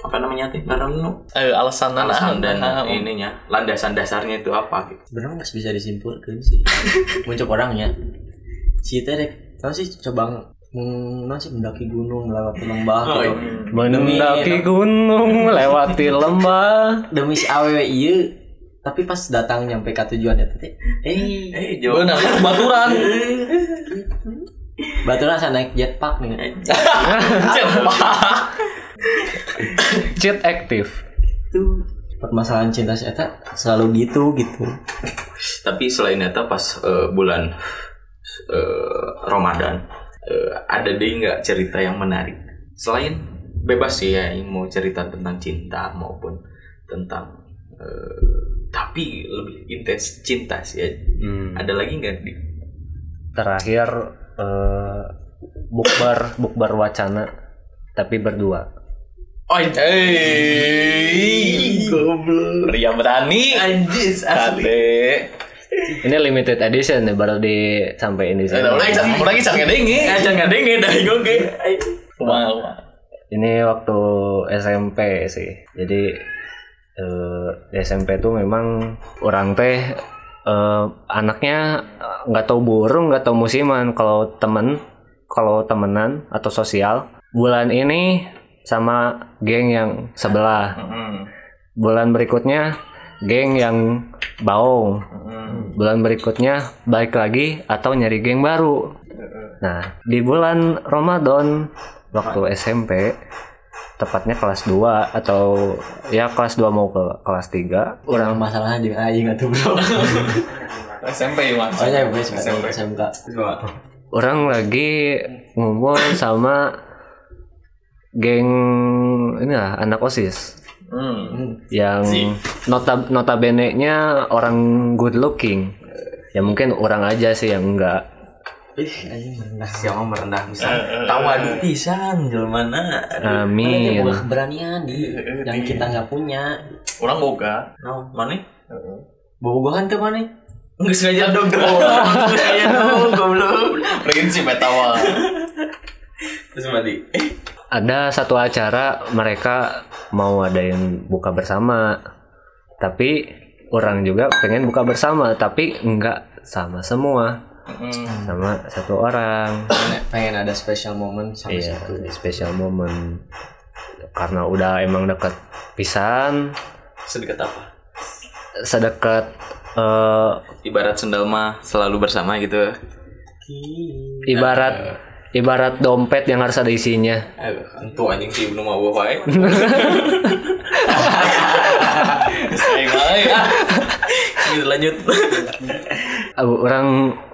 apa namanya teh karena eh, alasan alasan dan nah, ininya landasan dasarnya itu apa gitu. Bener nggak bisa disimpulkan sih. Muncul orangnya. Si teh dek tau sih coba non sih mendaki gunung melewati lembah Oh, gitu. iya. mendaki gunung melewati lembah. Demi si awewe iya tapi pas datang nyampe ke tujuan itu teh. Eh eh jauh. benar baturan. Batu rasa naik jetpack nih cheat aktif. Itu permasalahan cinta si Eta selalu gitu gitu. Tapi selain itu pas eh, bulan eh, Ramadan eh, ada deh nggak cerita yang menarik? Selain bebas sih ya yang mau cerita tentang cinta maupun tentang eh, tapi lebih intens cinta sih ya. Hmm. ada lagi nggak di terakhir eh, bukber bukber wacana tapi berdua Oh, eh, goblok. Pria berani. Anjis asli. Ini limited edition nih baru disampaikan di sini Udah ican, udah ican ngedengi. Eh jangan denge dah oke. Wow. ini waktu SMP sih jadi eh, di SMP tuh memang orang teh eh, anaknya eh, nggak tahu burung nggak tahu musiman kalau temen kalau temenan atau sosial bulan ini sama geng yang sebelah. Bulan berikutnya geng yang baung bulan berikutnya balik lagi atau nyari geng baru. Nah di bulan Ramadan waktu SMP tepatnya kelas 2 atau ya kelas 2 mau ke kelas 3 Orang masalahnya di aing atuh bro. SMP mas. Oh ya gue SMP SMK. orang lagi ngumpul sama geng ini lah anak osis Hmm. yang nota notabene nya orang good looking ya mungkin orang aja sih yang enggak Ih anjing merendah. Siapa merendah bisa. Tawadu pisan jelmana. amin Bukan keberanian di yang kita nggak punya. Orang boga. No, mana? Bobogohan ke mana? Nggak sengaja dong. Nggak sengaja dong, goblok. Prinsip etawa. Terus mati. ada satu acara mereka mau adain buka bersama tapi orang juga pengen buka bersama tapi enggak sama semua Hmm. sama satu orang Pengen ada special moment sama iya situ. special moment karena udah emang deket pisan Sedekat apa? sedekat eh, Ibarat sendal mah selalu bersama gitu. ibarat ibarat dompet yang harus ada isinya Aduh, Tentu anjing sih belum mau wae. Saya baik. ah. Gitu, Lanjut. Uh, orang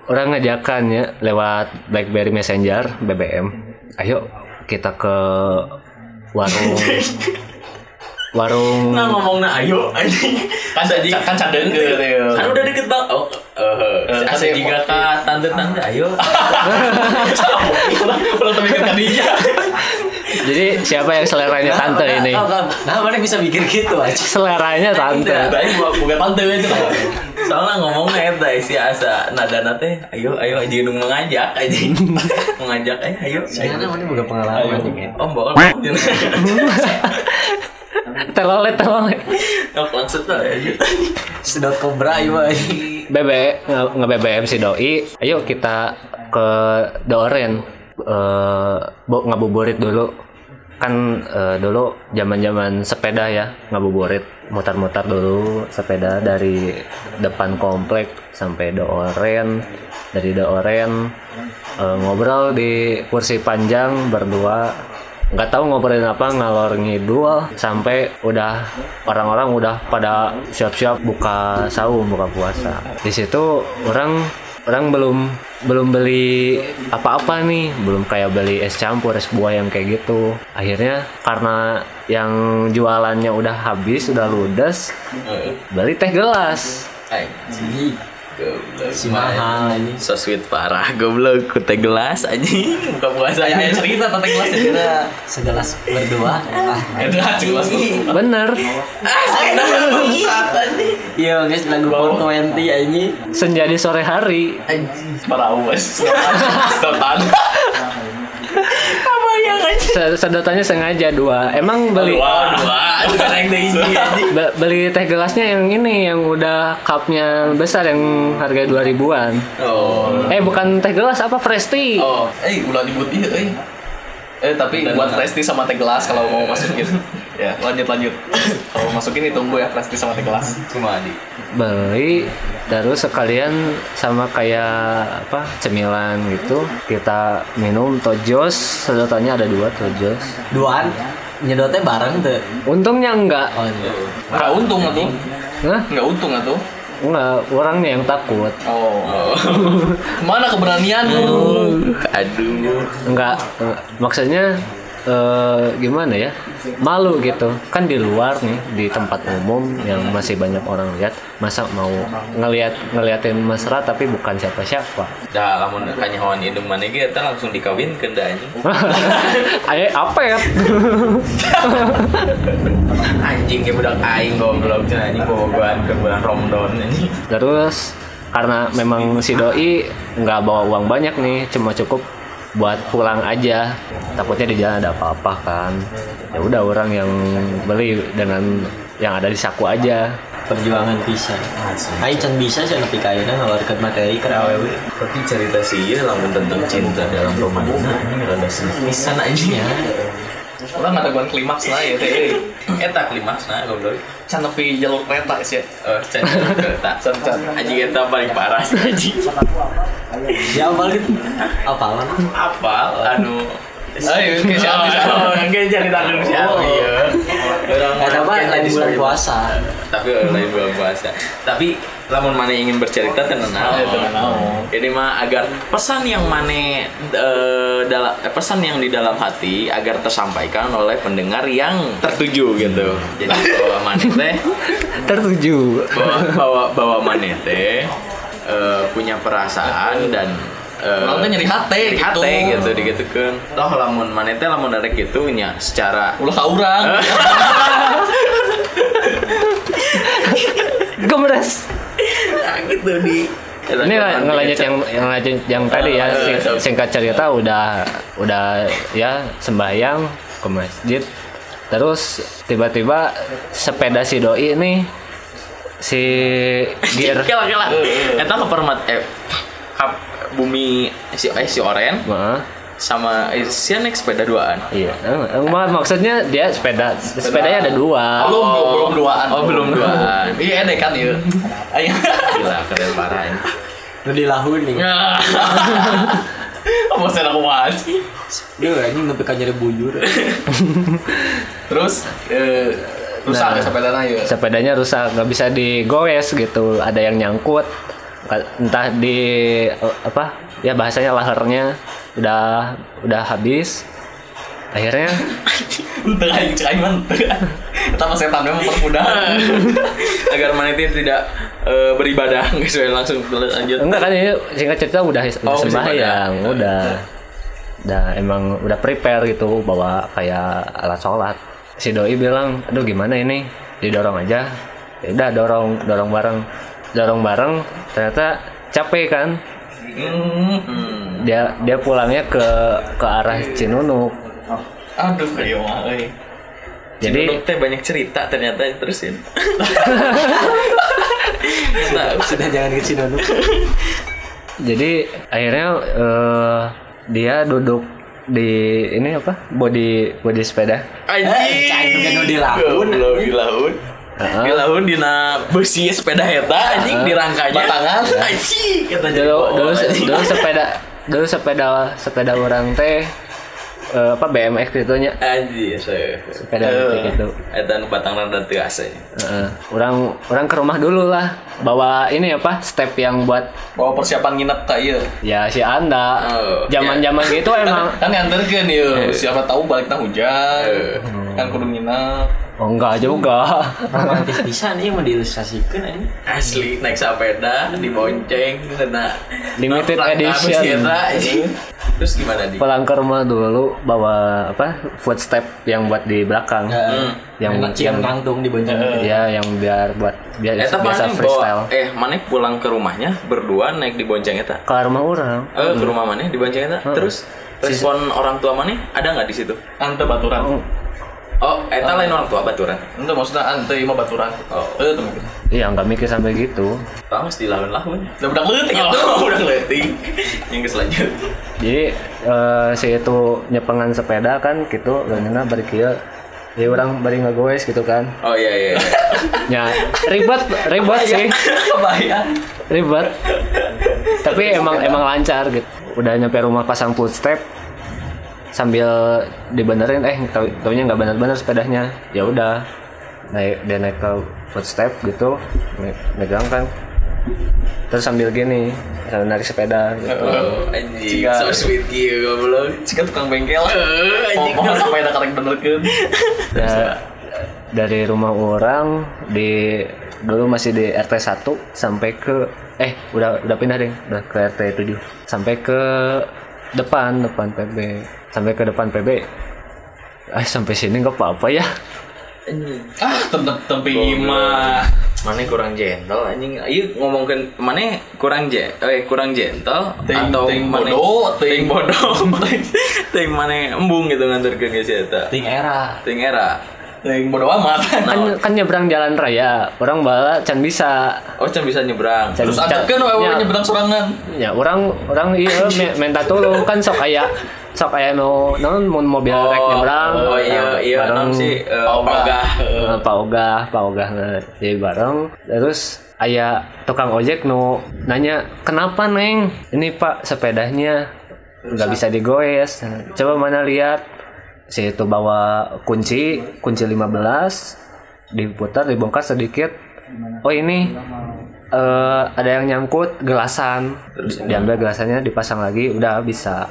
orang ngajakan ya lewat BlackBerry Messenger BBM ayo kita ke warung warung Nah ngomongnya ayo anjing. Kan Saji- kan cadeng ke Kan udah deket banget. Oh, eh, Eh, asa tapi jika mau- ka tante-tante ayo. Ulang tapi kan dia. jadi siapa yang seleranya tante ini. Nah, mana bisa mikir gitu aja. seleranya tante gua bukan tante itu. Soalnya ngomongnya eta isi asa nada teh ayo ayo aja nu mengajak aja. mengajak ayo ayo. Sayangnya mana bukan pengalaman Ayo. juga. Telolet telolet. Nok langsung tuh. Sedot kobra ayo aja. BB nge, BBM si doi. Ayo kita ke Doren. Eh bu- ngabuburit dulu. Kan eh, dulu zaman zaman sepeda ya ngabuburit. Mutar-mutar dulu sepeda dari depan komplek sampai Doren dari Doren eh, ngobrol di kursi panjang berdua nggak tahu ngobrolin apa ngalor ngidul sampai udah orang-orang udah pada siap-siap buka saum buka puasa. Di situ orang orang belum belum beli apa-apa nih belum kayak beli es campur es buah yang kayak gitu. Akhirnya karena yang jualannya udah habis udah ludes beli teh gelas. Si mahal ini. So sweet parah goblok ku teh gelas anjing. Buka puasa Saya cerita tentang kelas Kita segelas berdua. Ah, Itu jelas bener Ah, saya bangsat anjing. Iya guys lagu 420 ini. senja di sore hari Para uas. Sedotan. Apa yang anjing? Se- sedotannya sengaja dua emang beli Dua, dua. Be- beli teh gelasnya yang ini yang udah cupnya besar yang harga 2000-an. Oh. Eh bukan teh gelas apa fresh tea. Oh, eh ulah dibut iya, eh. Eh tapi buat fresh tea sama teh gelas kalau mau masukin. ya, lanjut lanjut. kalau masukin ditunggu ya fresh tea sama teh gelas. Cuma di. Beli terus sekalian sama kayak apa cemilan gitu kita minum tojos sedotannya ada dua tojos Duaan nyedotnya bareng tuh. untungnya enggak Oh, iya. Enggak untung atuh. Hah? Enggak untung atuh. enggak orangnya yang takut Oh. Mana keberanian lu? Aduh. enggak maksudnya eh, gimana ya? Malu gitu. Kan di luar nih di tempat umum yang masih banyak orang lihat masa mau ngelihat ngeliatin mesra tapi bukan siapa-siapa? Dah lamun kanyahoan indung mana eta langsung dikawinkeun da anjing. Ayo apa ya? Anjing ke budak aing goblok cenah anjing bobogohan ke bulan Ramadan anjing. Terus karena memang si doi nggak bawa uang banyak nih cuma cukup buat pulang aja. Takutnya di jalan ada apa-apa kan. Ya udah orang yang beli dengan yang ada di saku aja. Perjuangan bisa. Aing can bisa sih nepi ka ayeuna ngaluarkeun materi ke awewe tapi cerita sih ya lamun tentang cinta dalam ini rada sedih pisan anjing ya Orang ada gua klimaks lah ya teh. eta klimaks nah goblok Can nepi jalur kereta sih. eh can kereta Can can. anjing eta paling parah sih anjing ya apal gitu apalan apal anu Ayo, kayak si Aldi sana. Oh, kayak jadi takut si Aldi ya. Orang Eta mah kayak lain bulan puasa. Tapi lain bulan puasa. Tapi lamun mana ingin bercerita tenang Ya, tenang naon. Ini mah agar pesan yang mana eh, dalam eh, pesan yang di dalam hati agar tersampaikan oleh pendengar yang tertuju gitu. Jadi bahwa mana teh tertuju bahwa bahwa, bahwa mana teh eh, punya perasaan dan eh, Orang teh nyeri hati nyeri gitu. hati gitu digitukeun. Toh lamun mana teh lamun ada gitu nya secara Ulah ka urang. gemres. Nah, gitu di. Ini lah, ngelanjut yang yang lanjut yang tadi ya sing- singkat cerita udah udah ya sembahyang ke masjid. Terus tiba-tiba sepeda si doi ini si gear. Kela kela eta mah permat eh kap bumi si eh, si oren Maaf. sama eh, si naik sepeda duaan Iya, eh, mak- maksudnya dia sepeda, sepedanya ada dua. Belum belum belum duaan. oh belum duaan Iya, ada kan ya. Ayo. gila keren parah ini nu dilahun nih Apa sih aku masih? Duh, anjing nepi ka nyeri bujur Terus eh rusak Nah. ya sepeda ya. Sepedanya rusak, nggak bisa digoes gitu. Ada yang nyangkut, entah di apa? Ya bahasanya lahernya udah udah habis. Akhirnya Tengah yang cekai man. Kita mah setan memang mempermudah. agar mana itu tidak eh, beribadah nggak sesuai langsung lanjut enggak kan ini singkat cerita udah, udah Oh, sembahyang, sembahyang. udah udah emang udah prepare gitu bawa kayak alat sholat. Si doi bilang, aduh gimana ini didorong aja. Ya udah dorong dorong bareng dorong bareng ternyata capek kan? Hmm. dia dia pulangnya ke ke arah Cinunuk Aduh, kayak euy. jadi teh banyak cerita ternyata terusin. Nah, sudah jangan ke Cinunuk jadi akhirnya eh, dia duduk di ini apa? Body body sepeda. Anjing. Cai juga nu dilahun. Goblok, Heeh. dilahun dina besi sepeda eta anjing dirangkanya Batangan. anjing kata jadi dulu sepeda dulu sepeda sepeda orang teh eh, apa BMX itunya anjir se sepeda kayak gitu eta nu batang rada teu asa Heeh. orang orang ke rumah dulu lah bawa ini apa step yang buat Bawa persiapan nginep ka ieu. ya si anda Oh, zaman zaman gitu emang Kan nganterkeun ieu. Siapa tahu baliknya hujan. Eh. Kan kudu nginep. Oh enggak juga. Romantis bisa nih mau diilustrasikan ini. Asli naik sepeda dibonceng kena Limited edition. eta, anjing. terus gimana di? Pulang ke rumah dulu bawa apa footstep yang buat di belakang. Yang yang kantung di bonceng. Ya yang biar buat biar Eta biasa mana freestyle. bawa, eh mana pulang ke rumahnya berdua naik di bonceng eta? Ke rumah orang. Eh ke rumah mana di bonceng eta? Terus respon orang tua mana ada nggak di situ? Ante baturan. Oh eta lain orang tua baturan Ente maksudnya ante mah baturan. Oh. Eh, tuh mikir. iya nggak mikir sampai gitu Tahu mesti lawan-lawan Udah budak leutik Oh, atuh. udah ngeliatin yang selanjutnya jadi eh, si itu nyepengan sepeda kan gitu dan bari kieu ya orang bari ngagoes gitu kan oh iya iya, iya. ya ribet ribet sih Kebayang. ribet tapi emang emang lancar gitu udah nyampe rumah pasang footstep sambil dibenerin eh tau taunya nggak bener-bener sepedanya ya udah naik dia naik ke footstep gitu me- megang kan terus sambil gini sambil narik sepeda gitu. Oh, anjing. So sweet gitu goblok. Cika tukang bengkel. Eh, anjing. Sampai ada karek benerkeun. Ya, dari rumah orang di dulu masih di RT 1 sampai ke eh udah udah pindah deh udah ke RT 7 sampai ke depan depan PB sampai ke depan PB eh sampai sini nggak apa-apa ya Ah, tempat tempi mah. Mana kurang gentle anjing. Ayo ngomongin mana kurang je eh kurang gentle Ting- atau ting mana bodoh, ting- ting bodoh ting ting mana embung gitu nganterkeun geus eta. ting era Ting era. Yang bodo amat. kan kan nyebrang jalan raya. Orang bala can bisa. Oh, can bisa nyebrang. Can- Terus ada kan wewe ya, nyebrang sorangan. ya orang orang iya minta tolong. Kan sok aya sok aya no non mun mobil rek nyebrang. Oh iya Nah, iya bareng. sih ogah. Eh, Pak Ogah, Pak Ogah nah, jadi bareng. Terus ayah tukang ojek nu nanya kenapa neng? Ini Pak sepedanya? Nggak bisa digoes. Nah, Coba mana lihat si itu bawa kunci kunci 15 diputar dibongkar sedikit. Oh ini eh, ada yang nyangkut gelasan. Diambil gelasannya dipasang lagi udah bisa.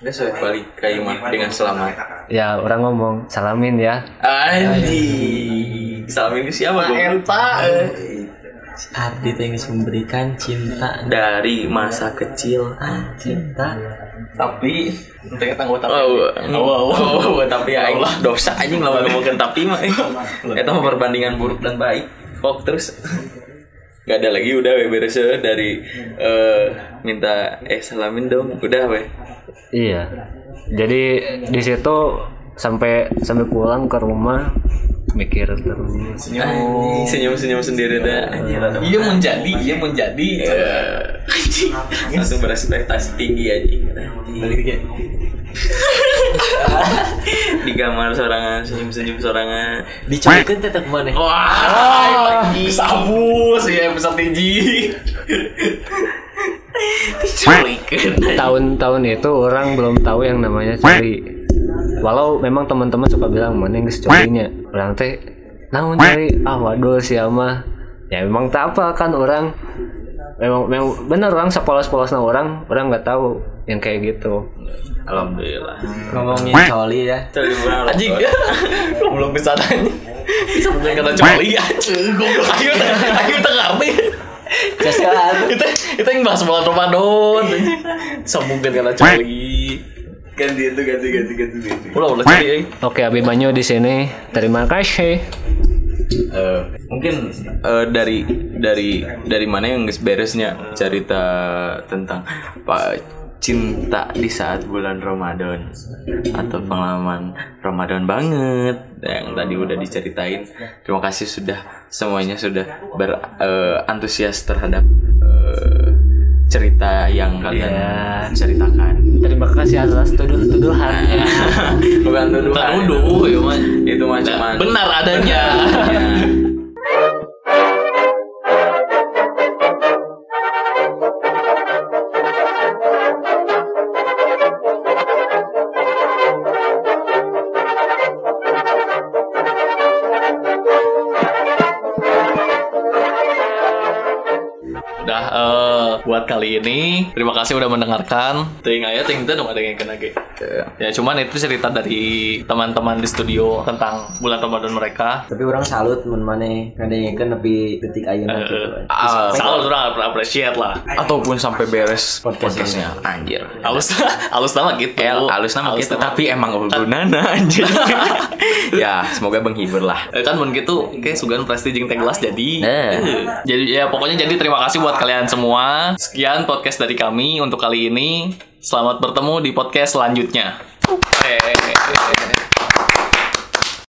Udah saya balik ke imah dengan selamat. Ya orang ngomong salamin ya. Anjing. Salamin ke siapa gue? Enta. Ardi teh geus memberikan cinta Dari masa kecil. ah cinta Tapi Tengah tangguh tapi. Oh, Oh, oh, oh, tapi ya Allah dosa anjing lawan ngomongin tapi mah. Mah perbandingan buruk dan baik. Kok terus. Gak ada lagi udah we beres dari eh minta eh salamin dong. Udah we. Iya. Jadi di situ sampai sampai pulang ke rumah mikir terus. Anjing, senyum-senyum sendiri dah Iya. Menjadi, iya menjadi. Eh, anjing. Langsung berekspektasi tinggi anjing. Balik ke digambar sorangan senyum-senyum sorangan. Dicobakan tetap mana Wah, sabus. Ya episode tinggi. Tahun-tahun itu orang belum tahu yang namanya coli. Walau memang teman-teman suka bilang mana yang colinya. Orang teh naon coli ah waduh si mah ya memang tak apa kan orang memang memang bener orang sepolos-polosnya orang orang nggak tahu yang kayak gitu alhamdulillah ngomongin coli ya Coli Anjing. Belum bisa tanya. Sebenarnya kata coli anjing. Goblok ayo ayo kita ngerti. Kasihan. Itu itu yang bahas bulan Ramadan. Sambungkan kata coli. Ganti itu ganti ganti ganti ganti. Ulah ulah coli eh. oke Abimanyu di sini. Terima kasih. Eh, mungkin eh, dari dari dari mana yang geus beresnya cerita tentang pak cinta di saat bulan Ramadan? Atau pengalaman Ramadan banget yang tadi udah diceritain. Terima kasih sudah semuanya sudah berantusias terhadap eh, cerita yang kalian ceritakan terima kasih atas tuduh-tuduhannya bukan tuduhan Taruduh ya mah. itu mah cuman Benar adanya. Ya. Udah eh, buat kali ini terima kasih udah mendengarkan. Ting aya ting teu ada yang kena ge. Ya cuman itu cerita dari teman-teman di studio tentang bulan Ramadan mereka. tapi orang salut mun mana ngadengkeun nepi detik ayeuna gitu Ah, Salah orang appreciate lah. ataupun sampai beres Podcast podcastnya anjir Halus halus nama gitu. El, halus nama gitu tapi emang gunana anjir ya semoga menghibur lah Eh, kan mun gitu kayak sugan pasti jeung teh gelas jadi. Eh. Eh, Jadi ya pokoknya jadi terima kasih buat kalian semua. Sekian podcast dari kami untuk kali ini. Selamat bertemu di podcast selanjutnya. Eh.